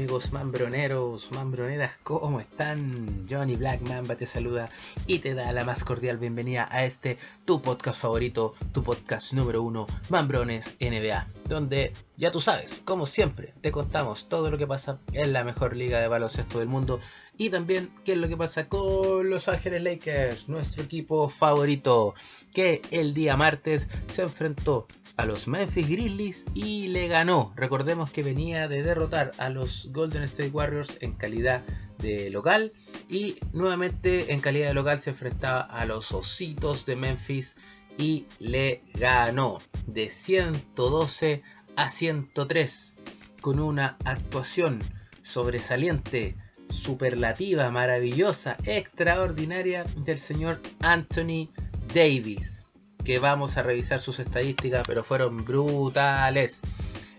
amigos mambroneros, mambroneras? ¿Cómo están? Johnny Black Mamba te saluda y te da la más cordial bienvenida a este tu podcast favorito, tu podcast número uno, Mambrones NBA, donde ya tú sabes, como siempre, te contamos todo lo que pasa en la mejor liga de baloncesto del mundo y también qué es lo que pasa con Los Ángeles Lakers, nuestro equipo favorito, que el día martes se enfrentó a los Memphis Grizzlies y le ganó. Recordemos que venía de derrotar a los Golden State Warriors en calidad de local y nuevamente en calidad de local se enfrentaba a los Ositos de Memphis y le ganó de 112 a 103 con una actuación sobresaliente, superlativa, maravillosa, extraordinaria del señor Anthony Davis que vamos a revisar sus estadísticas, pero fueron brutales.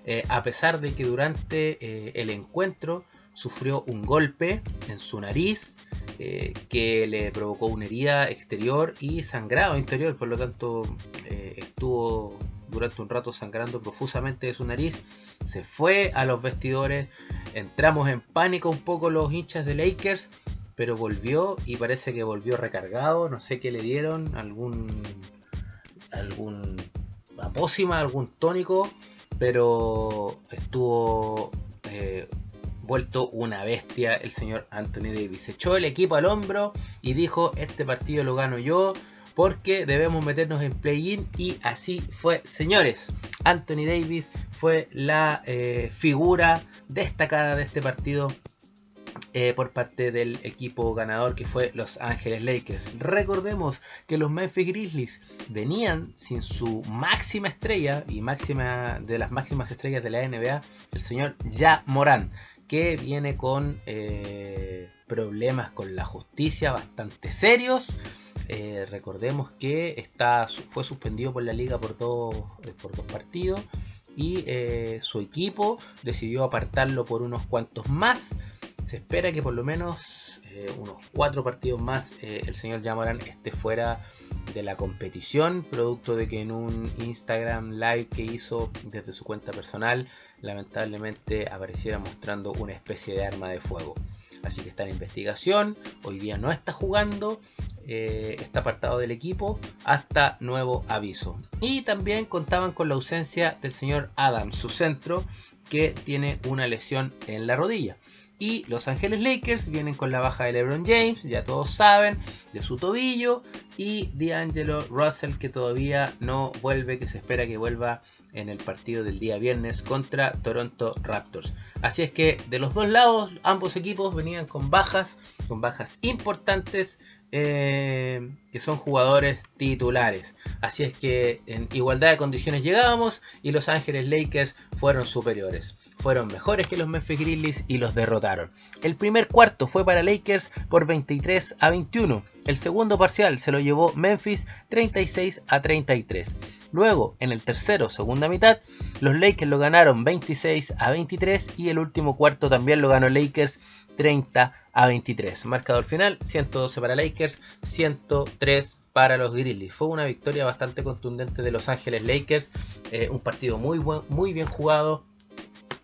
Eh, a pesar de que durante eh, el encuentro sufrió un golpe en su nariz eh, que le provocó una herida exterior y sangrado interior, por lo tanto estuvo durante un rato sangrando profusamente de su nariz, se fue a los vestidores, entramos en pánico un poco los hinchas de Lakers, pero volvió y parece que volvió recargado, no sé qué le dieron, algún algún algún tónico, pero estuvo eh, vuelto una bestia el señor Anthony Davis. Echó el equipo al hombro y dijo, este partido lo gano yo porque debemos meternos en play-in y así fue, señores. Anthony Davis fue la eh, figura destacada de este partido eh, por parte del equipo ganador que fue Los Ángeles Lakers. Recordemos que los Memphis Grizzlies venían sin su máxima estrella y máxima de las máximas estrellas de la NBA, el señor Ja Morán, que viene con eh, problemas con la justicia bastante serios. Eh, recordemos que está, fue suspendido por la liga por dos, por dos partidos y su equipo decidió apartarlo por unos cuantos más se espera que por lo menos eh, unos cuatro partidos más eh, el señor Jamoran esté fuera de la competición, producto de que en un Instagram live que hizo desde su cuenta personal, lamentablemente apareciera mostrando una especie de arma de fuego. Así que está en investigación, hoy día no está jugando, eh, está apartado del equipo hasta nuevo aviso. Y también contaban con la ausencia del señor Adam, su centro, que tiene una lesión en la rodilla. Y Los Ángeles Lakers vienen con la baja de LeBron James, ya todos saben, de su tobillo. Y D'Angelo Russell que todavía no vuelve, que se espera que vuelva en el partido del día viernes contra Toronto Raptors. Así es que de los dos lados, ambos equipos venían con bajas, con bajas importantes. Eh, que son jugadores titulares. Así es que en igualdad de condiciones llegábamos y Los Ángeles Lakers fueron superiores fueron mejores que los Memphis Grizzlies y los derrotaron. El primer cuarto fue para Lakers por 23 a 21. El segundo parcial se lo llevó Memphis 36 a 33. Luego, en el tercero, segunda mitad, los Lakers lo ganaron 26 a 23 y el último cuarto también lo ganó Lakers 30 a 23. Marcador final 112 para Lakers, 103 para los Grizzlies. Fue una victoria bastante contundente de Los Ángeles Lakers, eh, un partido muy, buen, muy bien jugado,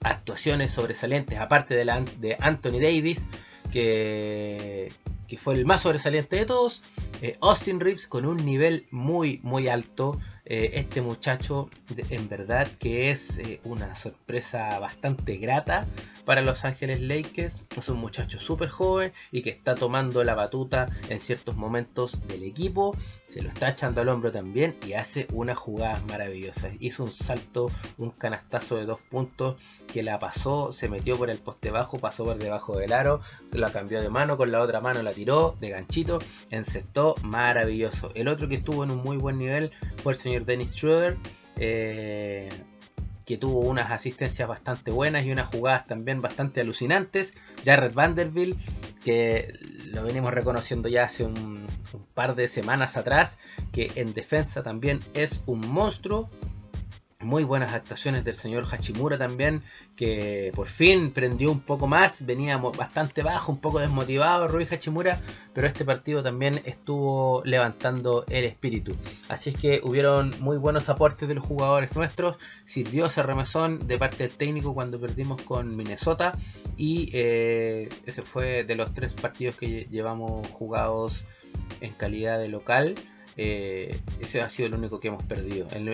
actuaciones sobresalientes, aparte de, la, de Anthony Davis, que, que, fue el más sobresaliente de todos. Eh, Austin Reeves con un nivel muy, muy alto. Eh, este muchacho en verdad que es eh, una sorpresa bastante grata para Los Ángeles Lakers. Es un muchacho súper joven y que está tomando la batuta en ciertos momentos del equipo. Se lo está echando al hombro también y hace unas jugadas maravillosas. Hizo un salto, un canastazo de dos puntos que la pasó, se metió por el poste bajo, pasó por debajo del aro, la cambió de mano, con la otra mano la tiró de ganchito, encestó, maravilloso. El otro que estuvo en un muy buen nivel fue el señor Dennis Schroeder, eh, que tuvo unas asistencias bastante buenas y unas jugadas también bastante alucinantes. Jared Vanderbilt, que lo venimos reconociendo ya hace un, par de semanas atrás, que en defensa también es un monstruo Muy buenas actuaciones del señor Hachimura también, que por fin prendió un poco más. Veníamos bastante bajo, un poco desmotivado Rui Hachimura, pero este partido también estuvo levantando el espíritu. Así es que hubieron muy buenos aportes de los jugadores nuestros. Sirvió ese remesón de parte del técnico cuando perdimos con Minnesota. Y eh, ese fue de los tres partidos que llevamos jugados en calidad de local. Eh, ese ha sido el único que hemos perdido. En,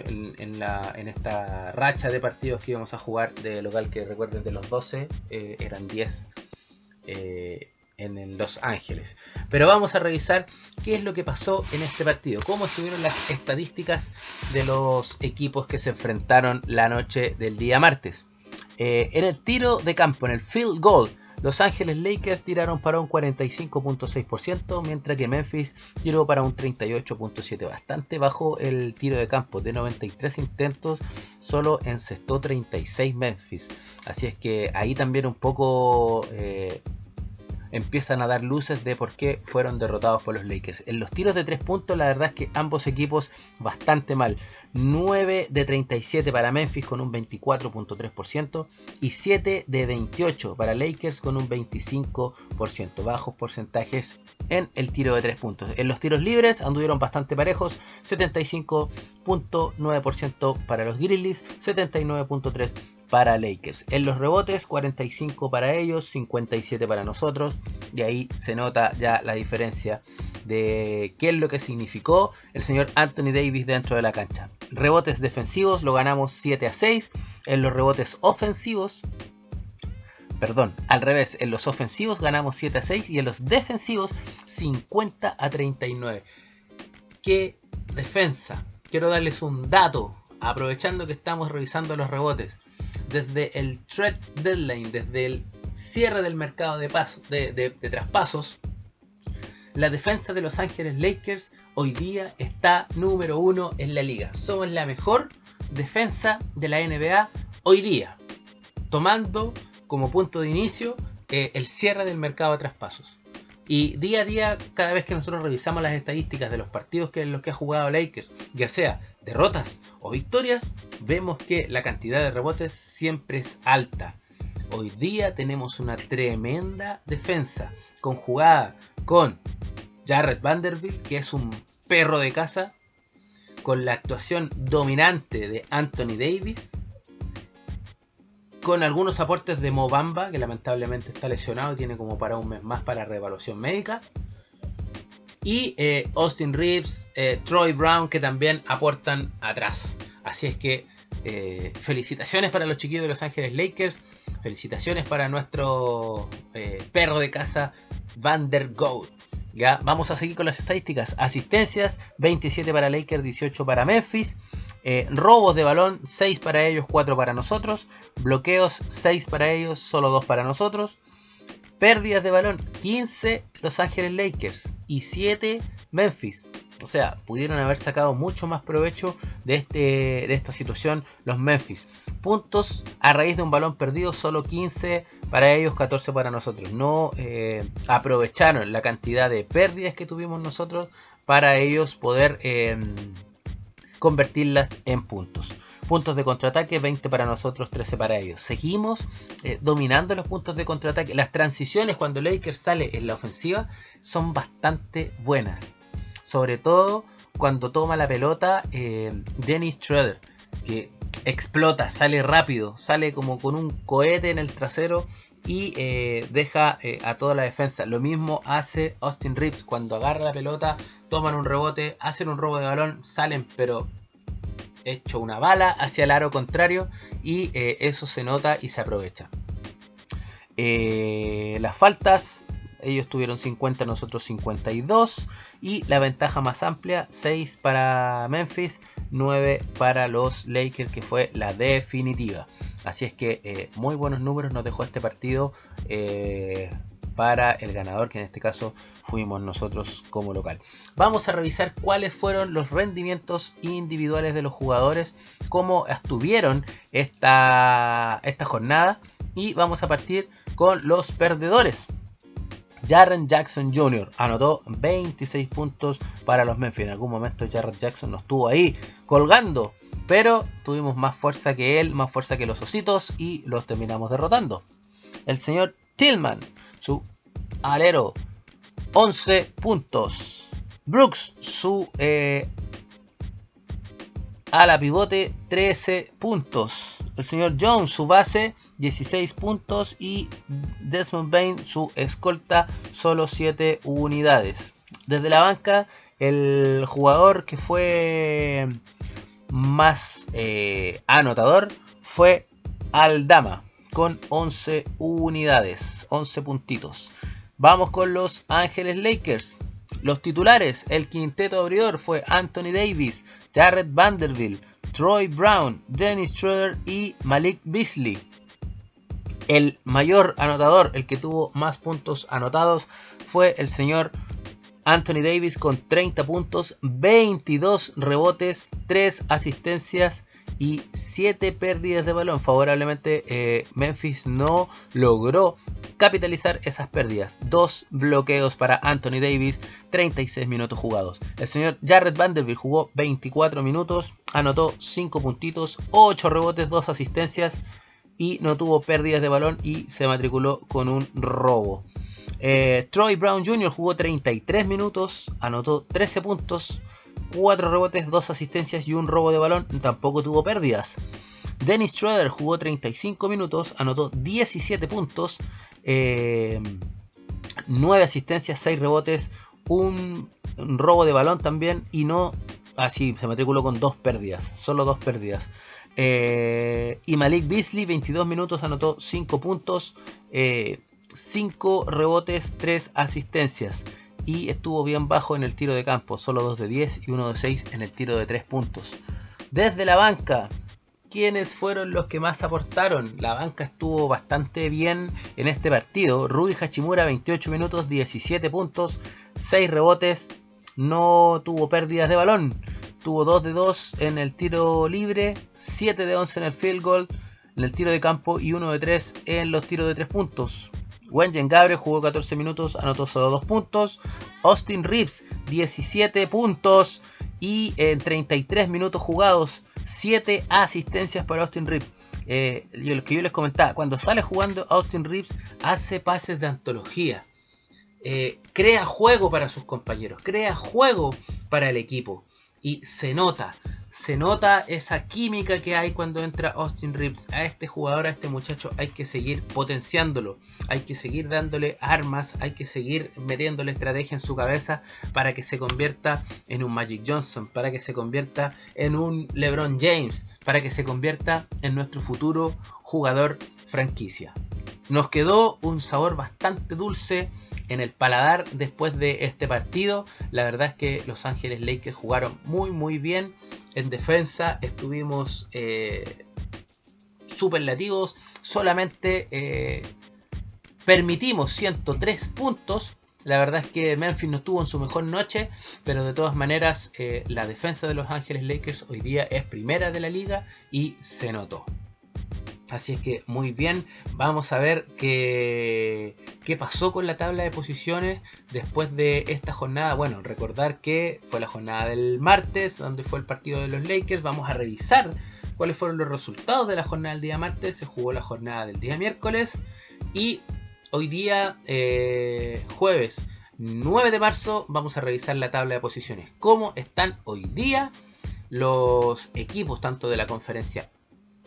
esta racha de partidos que íbamos a jugar de local que recuerden de los 12 eh, eran 10 eh, en, Los Ángeles. Pero vamos a revisar qué es lo que pasó en este partido. Cómo estuvieron las estadísticas de los equipos que se enfrentaron la noche del día martes en el tiro de campo en el field goal los Ángeles Lakers tiraron para un 45.6%, mientras que Memphis tiró para un 38.7%, bastante bajo el tiro de campo. De 93 intentos, solo encestó 36 Memphis. Así es que ahí también un poco eh, empiezan a dar luces de por qué fueron derrotados por los Lakers. En los tiros de 3 puntos, la verdad es que ambos equipos bastante mal. 9 de 37 para Memphis con un 24.3% y 7 de 28 para Lakers con un 25%. Bajos porcentajes en el tiro de 3 puntos. En los tiros libres anduvieron bastante parejos. 75.9% para los Grizzlies, 79.3% para Lakers. En los rebotes, 45 para ellos, 57 para nosotros. Y ahí se nota ya la diferencia de qué es lo que significó el señor Anthony Davis dentro de la cancha. Rebotes defensivos lo ganamos 7 a 6. En los rebotes ofensivos, perdón, al revés, en los ofensivos ganamos 7 a 6 y en los defensivos 50 a 39. ¿Qué defensa? Quiero darles un dato, aprovechando que estamos revisando los rebotes desde el trade deadline, desde el cierre del mercado de, traspasos, la defensa de Los Ángeles Lakers hoy día está número uno en la liga. Somos la mejor defensa de la NBA hoy día, tomando como punto de inicio eh, el cierre del mercado de traspasos. Y día a día, cada vez que nosotros revisamos las estadísticas de los partidos que en los que ha jugado Lakers, ya sea derrotas o victorias, vemos que la cantidad de rebotes siempre es alta. Hoy día tenemos una tremenda defensa conjugada con Jared Vanderbilt, que es un perro de casa, con la actuación dominante de Anthony Davis, con algunos aportes de Mobamba, que lamentablemente está lesionado y tiene como para un mes más para reevaluación médica, y eh, Austin Reeves, eh, Troy Brown, que también aportan atrás. Así es que eh, felicitaciones para los chiquillos de Los Ángeles Lakers. Felicitaciones para nuestro perro de casa, Van der Goat. Ya, vamos a seguir con las estadísticas. Asistencias, 27 para Lakers, 18 para Memphis. Robos de balón, 6 para ellos, 4 para nosotros. Bloqueos, 6 para ellos, solo 2 para nosotros. Pérdidas de balón, 15 Los Ángeles Lakers y 7 Memphis. O sea, pudieron haber sacado mucho más provecho de, este, de esta situación los Memphis. Puntos a raíz de un balón perdido, solo 15 para ellos, 14 para nosotros. No eh, aprovecharon la cantidad de pérdidas que tuvimos nosotros para ellos poder em, convertirlas en puntos. Puntos de contraataque, 20 para nosotros, 13 para ellos. Seguimos eh, dominando los puntos de contraataque. Las transiciones cuando Lakers sale en la ofensiva son bastante buenas. Sobre todo cuando toma la pelota eh, Dennis Schroeder, que explota, sale rápido, sale como con un cohete en el trasero y eh, deja a toda la defensa. Lo mismo hace Austin Reeves cuando agarra la pelota, toman un rebote, hacen un robo de balón, salen pero hecho una bala hacia el aro contrario y eh, eso se nota y se aprovecha. Eh, las faltas, ellos tuvieron 50, nosotros 52 y la ventaja más amplia, 6 para Memphis, 9 para los Lakers que fue la definitiva. Así es que eh, muy buenos números nos dejó este partido para el ganador, que en este caso fuimos nosotros como local. Vamos a revisar cuáles fueron los rendimientos individuales de los jugadores, cómo estuvieron esta, esta jornada y vamos a partir con los perdedores. Jaren Jackson Jr. anotó 26 puntos para los Memphis. En algún momento Jaren Jackson nos estuvo ahí colgando Pero tuvimos más fuerza que él, más fuerza que los ositos y los terminamos derrotando. El señor Tillman, su alero, 11 puntos. Brooks, su eh, ala pivote, 13 puntos. El señor Jones, su base, 16 puntos. Y Desmond Bain, su escolta, solo 7 unidades. Desde la banca, el jugador que fue más eh, anotador fue Aldama con 11 unidades, 11 puntitos. Vamos con los Ángeles Lakers. Los titulares, el quinteto abridor fue Anthony Davis, Jared Vanderbilt, Troy Brown, Dennis Schroeder y Malik Beasley. El mayor anotador, el que tuvo más puntos anotados, fue el señor Anthony Davis con 30 puntos, 22 rebotes, 3 asistencias y 7 pérdidas de balón. Favorablemente eh, Memphis no logró capitalizar esas pérdidas. Dos bloqueos para Anthony Davis, 36 minutos jugados. El señor Jared Vanderbilt jugó 24 minutos, anotó 5 puntitos, 8 rebotes, 2 asistencias y no tuvo pérdidas de balón y se matriculó con un robo. Eh, Troy Brown Jr. jugó 33 minutos, anotó 13 puntos, 4 rebotes, 2 asistencias y un robo de balón. Tampoco tuvo pérdidas. Dennis Schroeder jugó 35 minutos, anotó 17 puntos, 9 eh, asistencias, 6 rebotes, un, robo de balón también y no así se matriculó con 2 pérdidas, solo 2 pérdidas. Eh, y Malik Beasley, 22 minutos, anotó 5 puntos, 5 rebotes, 3 asistencias. Y estuvo bien bajo en el tiro de campo, solo 2 de 10 y 1 de 6 en el tiro de 3 puntos. Desde la banca, ¿quiénes fueron los que más aportaron? La banca estuvo bastante bien en este partido. Ruby Hachimura, 28 minutos, 17 puntos, 6 rebotes, no tuvo pérdidas de balón. Tuvo 2 de 2 en el tiro libre, 7 de 11 en el field goal, en el tiro de campo y 1 de 3 en los tiros de 3 puntos. Wenjen Gabriel jugó 14 minutos, anotó solo 2 puntos. Austin Reeves, 17 puntos. Y en 33 minutos jugados, 7 asistencias para Austin Reeves. Eh, lo que yo les comentaba, cuando sale jugando Austin Reeves, hace pases de antología. Eh, crea juego para sus compañeros, crea juego para el equipo. Y se nota, se nota esa química que hay cuando entra Austin Reeves. A este jugador, a este muchacho, hay que seguir potenciándolo. Hay que seguir dándole armas, hay que seguir metiéndole estrategia en su cabeza para que se convierta en un Magic Johnson, para que se convierta en un LeBron James, para que se convierta en nuestro futuro jugador franquicia. Nos quedó un sabor bastante dulce en el paladar después de este partido. La verdad es que Los Ángeles Lakers jugaron muy muy bien. En defensa estuvimos eh, superlativos. Solamente eh, permitimos 103 puntos. La verdad es que Memphis no estuvo en su mejor noche, pero de todas maneras eh, la defensa de Los Ángeles Lakers hoy día es primera de la liga y se notó. Así es que muy bien, vamos a ver qué, qué pasó con la tabla de posiciones después de esta jornada. Bueno, recordar que fue la jornada del martes, donde fue el partido de los Lakers. Vamos a revisar cuáles fueron los resultados de la jornada del día martes. Se jugó la jornada del día miércoles. Y hoy día, eh, jueves 9 de marzo, vamos a revisar la tabla de posiciones. ¿Cómo están hoy día los equipos tanto de la conferencia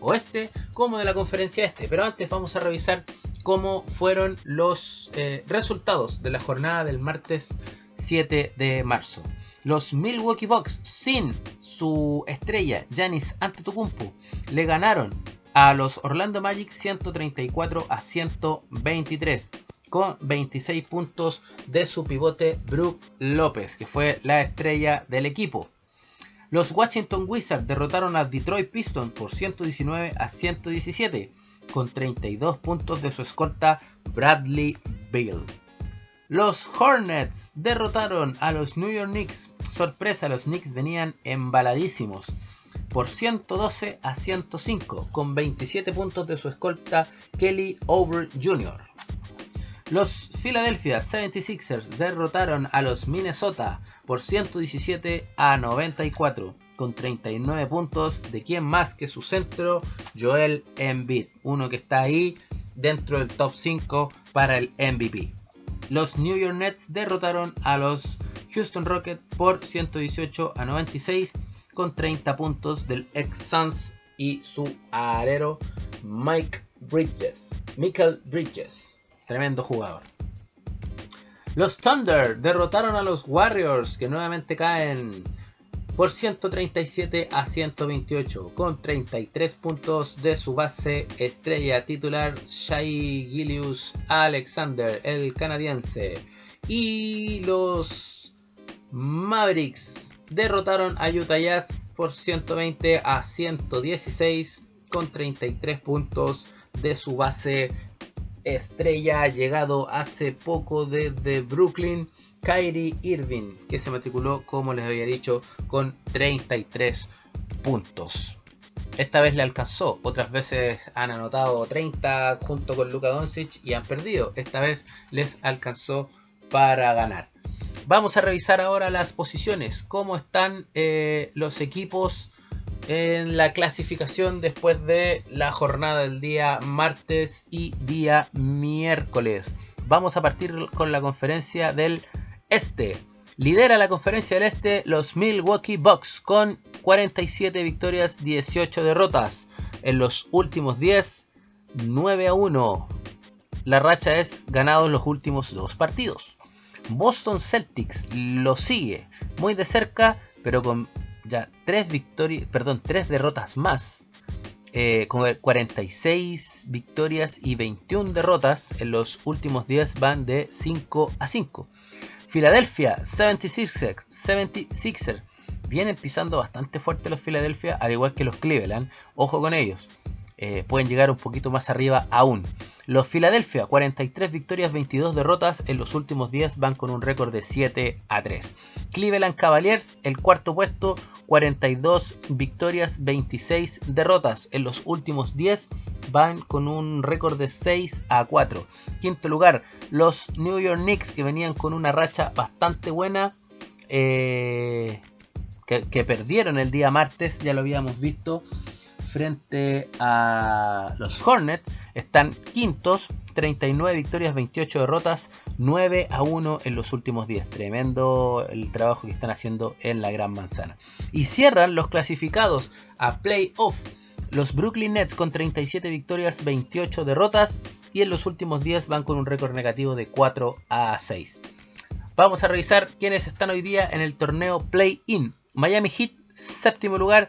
oeste como de la conferencia este. Pero antes vamos a revisar cómo fueron los eh, resultados de la jornada del martes 7 de marzo. Los Milwaukee Bucks, sin su estrella Giannis Antetokounmpo, le ganaron a los Orlando Magic 134 a 123 con 26 puntos de su pivote Brook López, que fue la estrella del equipo. Los Washington Wizards derrotaron a Detroit Pistons por 119 a 117, con 32 puntos de su escolta Bradley Beal. Los Hornets derrotaron a los New York Knicks. Sorpresa, los Knicks venían embaladísimos por 112 a 105, con 27 puntos de su escolta Kelly Over Jr. Los Philadelphia 76ers derrotaron a los Minnesota por 117 a 94, con 39 puntos. ¿De quién más que su centro? Joel Embiid, uno que está ahí dentro del top 5 para el MVP. Los New York Nets derrotaron a los Houston Rockets por 118 a 96 con 30 puntos del ex Suns y su arero Mike Bridges. Michael Bridges, tremendo jugador. Los Thunder derrotaron a los Warriors que nuevamente caen por 137 a 128 con 33 puntos de su base estrella titular Shai Gilius Alexander, el canadiense. Y los Mavericks derrotaron a Utah Jazz por 120 a 116 con 33 puntos de su base estrella llegado hace poco desde Brooklyn Kyrie Irving, que se matriculó, como les había dicho, con 33 puntos. Esta vez le alcanzó, otras veces han anotado 30 junto con Luka Doncic y han perdido. Esta vez les alcanzó para ganar. Vamos a revisar ahora las posiciones, cómo están eh, los equipos en la clasificación después de la jornada del día martes y día miércoles. Vamos a partir con la conferencia del este. Lidera la conferencia del Este los Milwaukee Bucks con 47 victorias, 18 derrotas. En los últimos 10, 9 a 1. La racha es ganado en los últimos dos partidos. Boston Celtics lo sigue muy de cerca, pero con ya 3 victorias, perdón, 3 derrotas más. Eh, con 46 victorias y 21 derrotas en los últimos 10 van de 5 a 5. Philadelphia 76ers, 76 vienen pisando bastante fuerte los Philadelphia, al igual que los Cleveland. Ojo con ellos. Eh, pueden llegar un poquito más arriba aún. Los Philadelphia, 43 victorias, 22 derrotas. En los últimos 10 van con un récord de 7 a 3. Cleveland Cavaliers, el cuarto puesto, 42 victorias, 26 derrotas. En los últimos 10 van con un récord de 6 a 4. Quinto lugar, los New York Knicks que venían con una racha bastante buena. Eh, que, que, perdieron el día martes, ya lo habíamos visto, frente a los Hornets. Están quintos, 39 victorias, 28 derrotas, 9 a 1 en los últimos 10. Tremendo el trabajo que están haciendo en la Gran Manzana. Y cierran los clasificados a playoff los Brooklyn Nets con 37 victorias, 28 derrotas y en los últimos días van con un récord negativo de 4 a 6. Vamos a revisar quiénes están hoy día en el torneo Play-In. Miami Heat, séptimo lugar,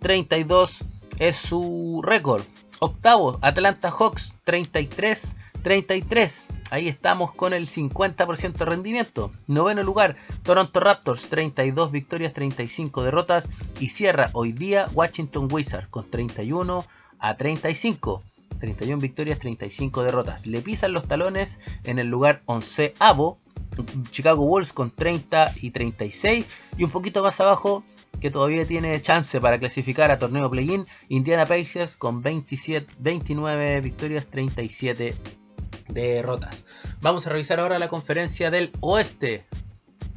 35-32 es su récord. Octavo, Atlanta Hawks, 33-33. Ahí estamos con el 50% de rendimiento. Noveno lugar, Toronto Raptors, 32 victorias, 35 derrotas. Y cierra hoy día Washington Wizards con 31 a 35. 31 victorias, 35 derrotas. Le pisan los talones en el lugar 11 avo. Chicago Bulls con 30 y 36. Y un poquito más abajo, que todavía tiene chance para clasificar a torneo play-in, Indiana Pacers con 27, 29 victorias, 37 derrotas. Vamos a revisar ahora la conferencia del oeste.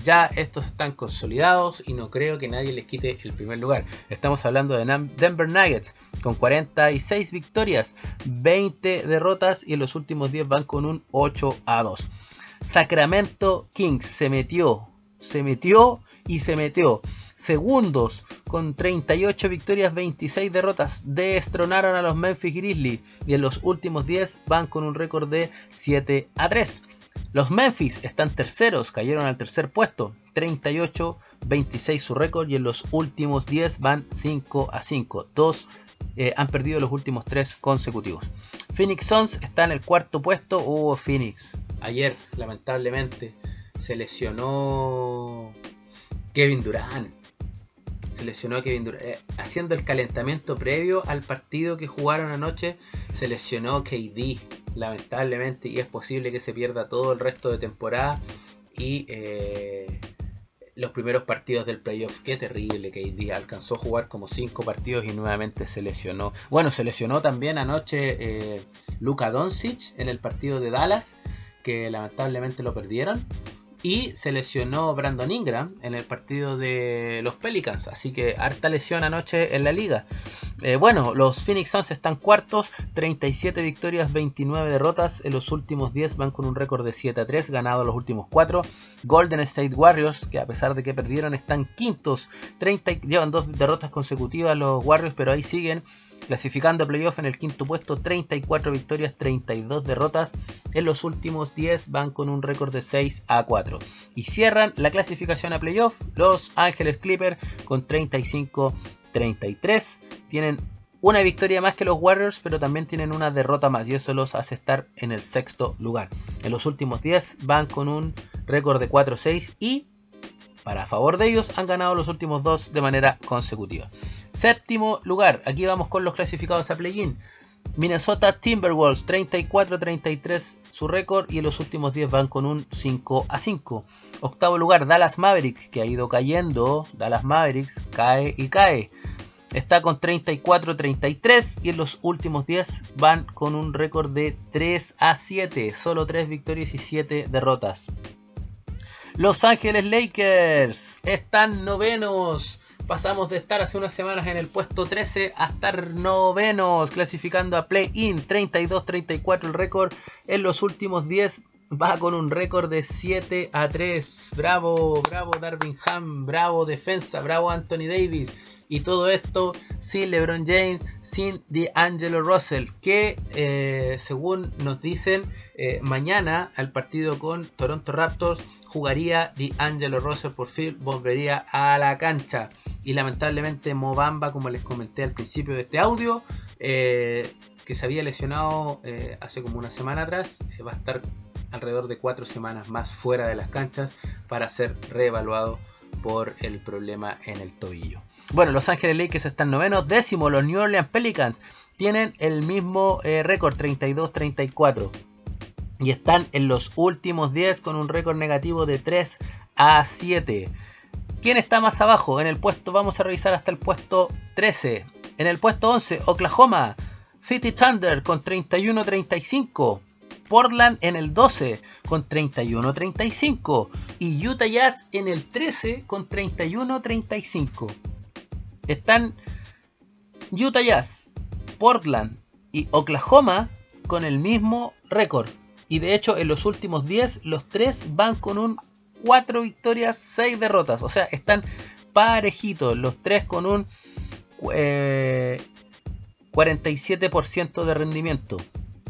Ya estos están consolidados y no creo que nadie les quite el primer lugar. Estamos hablando de Denver Nuggets con 46 victorias, 20 derrotas y en los últimos 10 van con un 8 a 2. Sacramento Kings se metió, se metió y se metió segundos con 38 victorias, 26 derrotas, destronaron a los Memphis Grizzlies y en los últimos 10 van con un récord de 7 a 3. Los Memphis están terceros, cayeron al tercer puesto, 38 26 su récord y en los últimos 10 van 5 a 5. Dos eh, han perdido los últimos 3 consecutivos. Phoenix Suns está en el cuarto puesto. Oh, Phoenix. Ayer, lamentablemente, se lesionó Kevin Durant se lesionó Kevin Durant. Eh, haciendo el calentamiento previo al partido que jugaron anoche, se lesionó KD, lamentablemente, y es posible que se pierda todo el resto de temporada y eh, los primeros partidos del playoff. Qué terrible KD, alcanzó a jugar como 5 partidos y nuevamente se lesionó. Bueno, se lesionó también anoche eh, Luka Doncic en el partido de Dallas, que lamentablemente lo perdieron. Y se lesionó Brandon Ingram en el partido de los Pelicans. Así que harta lesión anoche en la liga. Eh, bueno, los Phoenix Suns están cuartos, 37 victorias, 29 derrotas. En los últimos 10 van con un récord de 7 a 3, ganado los últimos 4. Golden State Warriors, que a pesar de que perdieron, están quintos, 30, llevan dos derrotas consecutivas los Warriors, pero ahí siguen clasificando a playoff en el quinto puesto, 34 victorias, 32 derrotas. En los últimos 10 van con un récord de 6 a 4. Y cierran la clasificación a playoff los Ángeles Clippers con 35 33. Tienen una victoria más que los Warriors, pero también tienen una derrota más y eso los hace estar en el sexto lugar. En los últimos 10 van con un récord de 4-6 y para favor de ellos han ganado los últimos dos de manera consecutiva. Séptimo lugar, aquí vamos con los clasificados a play-in. Minnesota Timberwolves 34-33 su récord y en los últimos 10 van con un 5 a 5. Octavo lugar Dallas Mavericks que ha ido cayendo. Dallas Mavericks cae y cae. Está con 34-33 y en los últimos 10 van con un récord de 3 a 7. Solo 3 victorias y 7 derrotas. Los Ángeles Lakers están novenos Pasamos de estar hace unas semanas en el puesto 13 a estar novenos, clasificando a play-in 32-34 el récord. En los últimos 10 va con un récord de 7 a 3. Bravo, bravo Darvin Ham, bravo defensa, bravo Anthony Davis. Y todo esto sin LeBron James, sin D'Angelo Russell, que eh, según nos dicen, eh, mañana al partido con Toronto Raptors jugaría D'Angelo Russell por fin, volvería a la cancha y lamentablemente Mobamba, como les comenté al principio de este audio, eh, que se había lesionado hace como una semana atrás, va a estar alrededor de cuatro semanas más fuera de las canchas para ser reevaluado por el problema en el tobillo. Bueno, Los Ángeles Lakers están novenos, décimo, los New Orleans Pelicans tienen el mismo récord, 32-34. Y están en los últimos 10 con un récord negativo de 3 a 7. ¿Quién está más abajo? En el puesto, vamos a revisar hasta el puesto 13. En el puesto 11, Oklahoma. City Thunder con 31-35. Portland en el 12 con 31-35. Y Utah Jazz en el 13 con 31-35. Están Utah Jazz, Portland y Oklahoma con el mismo récord. Y de hecho en los últimos 10 los tres van con un 4 victorias, 6 derrotas. O sea, están parejitos. Los tres con un 47% eh, de rendimiento.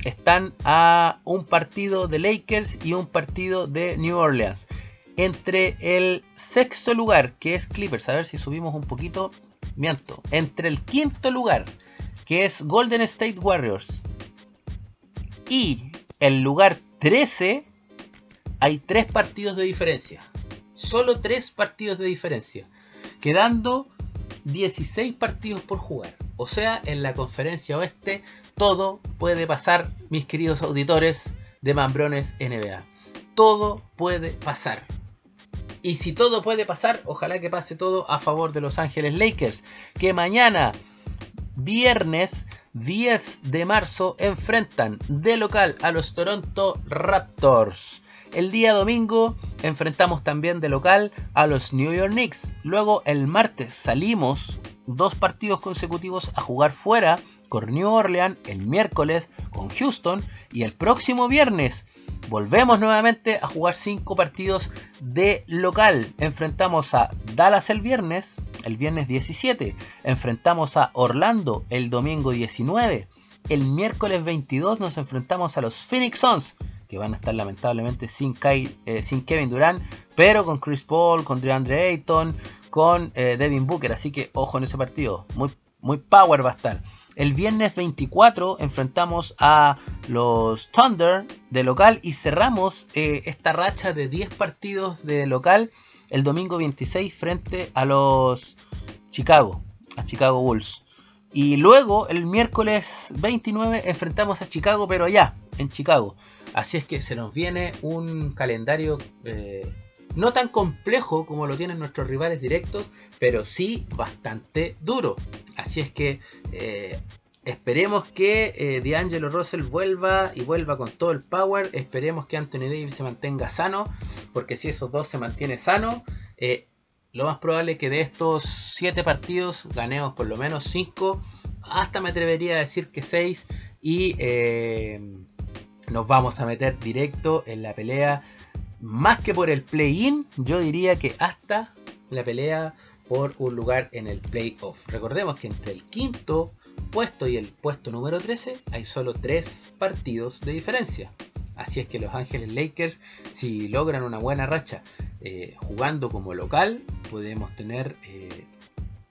Están a un partido de Lakers y un partido de New Orleans. Entre el sexto lugar, que es Clippers, a ver si subimos un poquito, miento. Entre el quinto lugar, que es Golden State Warriors, y el lugar 13, hay tres partidos de diferencia. Solo tres partidos de diferencia. Quedando 16 partidos por jugar. O sea, en la conferencia oeste todo puede pasar, mis queridos auditores de Mambrones NBA. Todo puede pasar. Y si todo puede pasar, ojalá que pase todo a favor de Los Ángeles Lakers, que mañana, viernes 10 de marzo, enfrentan de local a los Toronto Raptors. El día domingo enfrentamos también de local a los New York Knicks. Luego el martes salimos dos partidos consecutivos a jugar fuera con New Orleans, el miércoles con Houston y el próximo viernes volvemos nuevamente a jugar cinco partidos de local. Enfrentamos a Dallas el viernes, el viernes 17. Enfrentamos a Orlando el domingo 19. El miércoles 22 nos enfrentamos a los Phoenix Suns que van a estar lamentablemente sin, eh, sin Kevin Durant, pero con Chris Paul, con DeAndre Ayton, con eh, Devin Booker. Así que ojo en ese partido. Muy, muy power va a estar. El viernes 24 enfrentamos a los Thunder de local y cerramos eh, esta racha de 10 partidos de local el domingo 26 frente a los Chicago, a Chicago Bulls. Y luego el miércoles 29 enfrentamos a Chicago, pero allá, en Chicago. Así es que se nos viene un calendario eh, no tan complejo como lo tienen nuestros rivales directos, pero sí bastante duro. Así es que eh, esperemos que eh, D'Angelo Russell vuelva y vuelva con todo el power. Esperemos que Anthony Davis se mantenga sano, porque si esos dos se mantienen sanos, eh, lo más probable es que de estos 7 partidos ganemos por lo menos 5, hasta me atrevería a decir que 6 y eh, nos vamos a meter directo en la pelea, más que por el play-in, yo diría que hasta la pelea por un lugar en el playoff. Recordemos que entre el quinto puesto y el puesto número 13 hay solo 3 partidos de diferencia. Así es que los Ángeles Lakers, si logran una buena racha eh, jugando como local, podemos tener eh,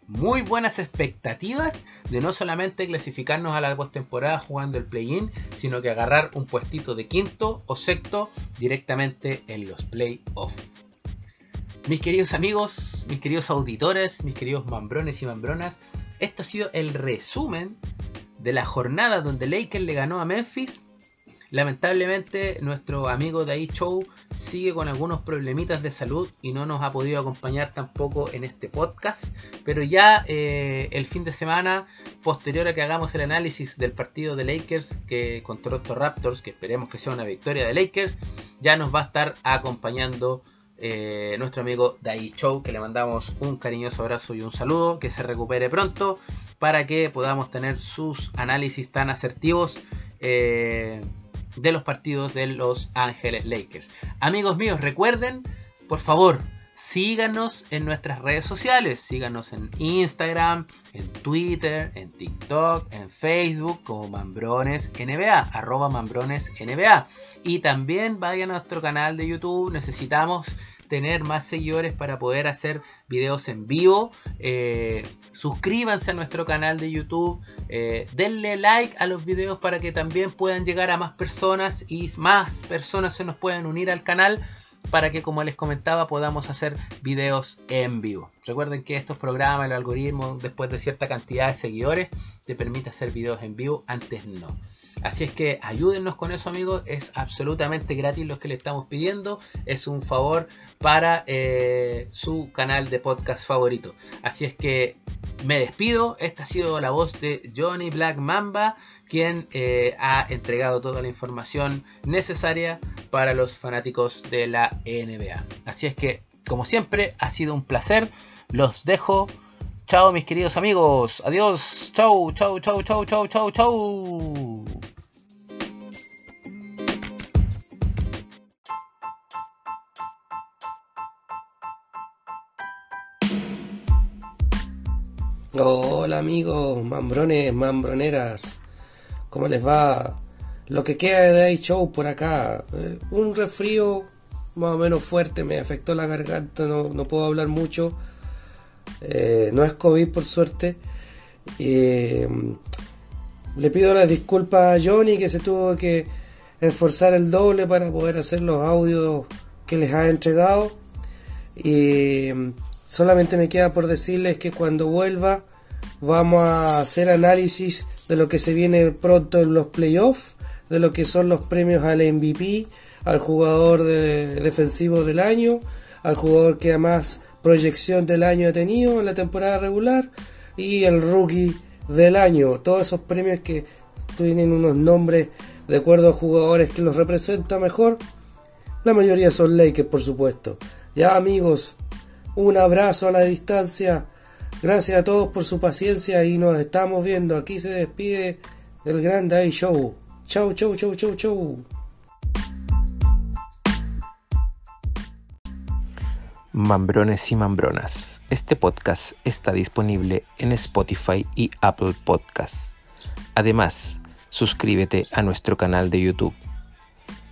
muy buenas expectativas de no solamente clasificarnos a la postemporada jugando el play-in, sino que agarrar un puestito de quinto o sexto directamente en los playoffs. Mis queridos amigos, mis queridos auditores, mis queridos mambrones y mambronas, esto ha sido el resumen de la jornada donde Lakers le ganó a Memphis Lamentablemente nuestro amigo Dai Show sigue con algunos problemitas de salud y no nos ha podido acompañar tampoco en este podcast, pero ya eh, el fin de semana posterior a que hagamos el análisis del partido de Lakers que contra Toronto Raptors, que esperemos que sea una victoria de Lakers, ya nos va a estar acompañando eh, nuestro amigo Dai Show, que le mandamos un cariñoso abrazo y un saludo, que se recupere pronto para que podamos tener sus análisis tan asertivos. Eh, de los partidos de Los Ángeles Lakers. Amigos míos, recuerden, por favor, síganos en nuestras redes sociales. Síganos en Instagram, en Twitter, en TikTok, en Facebook como Mambrones NBA, arroba Mambrones NBA. Y también vayan a nuestro canal de YouTube. Necesitamos tener más seguidores para poder hacer videos en vivo. Eh, suscríbanse a nuestro canal de YouTube. Eh, denle like a los videos para que también puedan llegar a más personas y más personas se nos puedan unir al canal para que como les comentaba podamos hacer videos en vivo. Recuerden que estos programas, el algoritmo, después de cierta cantidad de seguidores, te permite hacer videos en vivo, antes no. Así es que ayúdennos con eso amigos, es absolutamente gratis lo que le estamos pidiendo, es un favor para eh, su canal de podcast favorito. Así es que me despido, esta ha sido la voz de Johnny Black Mamba, quien eh, ha entregado toda la información necesaria para los fanáticos de la NBA. Así es que, como siempre, ha sido un placer, los dejo. Chao mis queridos amigos. Adiós. Chau, chau, chau, chau, chau, chau, chau. Hola amigos, mambrones, mambroneras, ¿cómo les va? Lo que queda de Day Show por acá, eh, un resfrío más o menos fuerte, me afectó la garganta, no, puedo hablar mucho, eh, no es COVID por suerte. Eh, le pido las disculpas a Johnny que se tuvo que esforzar el doble para poder hacer los audios que les ha entregado. Y solamente me queda por decirles que cuando vuelva vamos a hacer análisis de lo que se viene pronto en los playoffs, de lo que son los premios al MVP, al jugador defensivo del año, al jugador que más proyección del año ha tenido en la temporada regular y el rookie del año. Todos esos premios que tienen unos nombres de acuerdo a jugadores que los representa mejor. La mayoría son Lakers, por supuesto. Ya amigos, un abrazo a la distancia. Gracias a todos por su paciencia y nos estamos viendo. Aquí se despide el Grand Day Show. Chau, chau, chau, chau, chau. Mambrones y Mambronas. Este podcast está disponible en Spotify y Apple Podcasts. Además, suscríbete a nuestro canal de YouTube.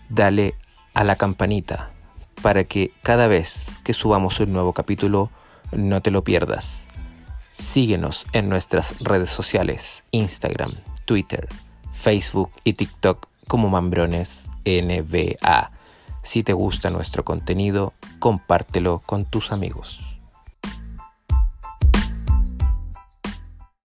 Dale a la campanita para que cada vez que subamos un nuevo capítulo no te lo pierdas. Síguenos en nuestras redes sociales, Instagram, Twitter, Facebook y TikTok como Mambrones NBA. Si te gusta nuestro contenido, compártelo con tus amigos.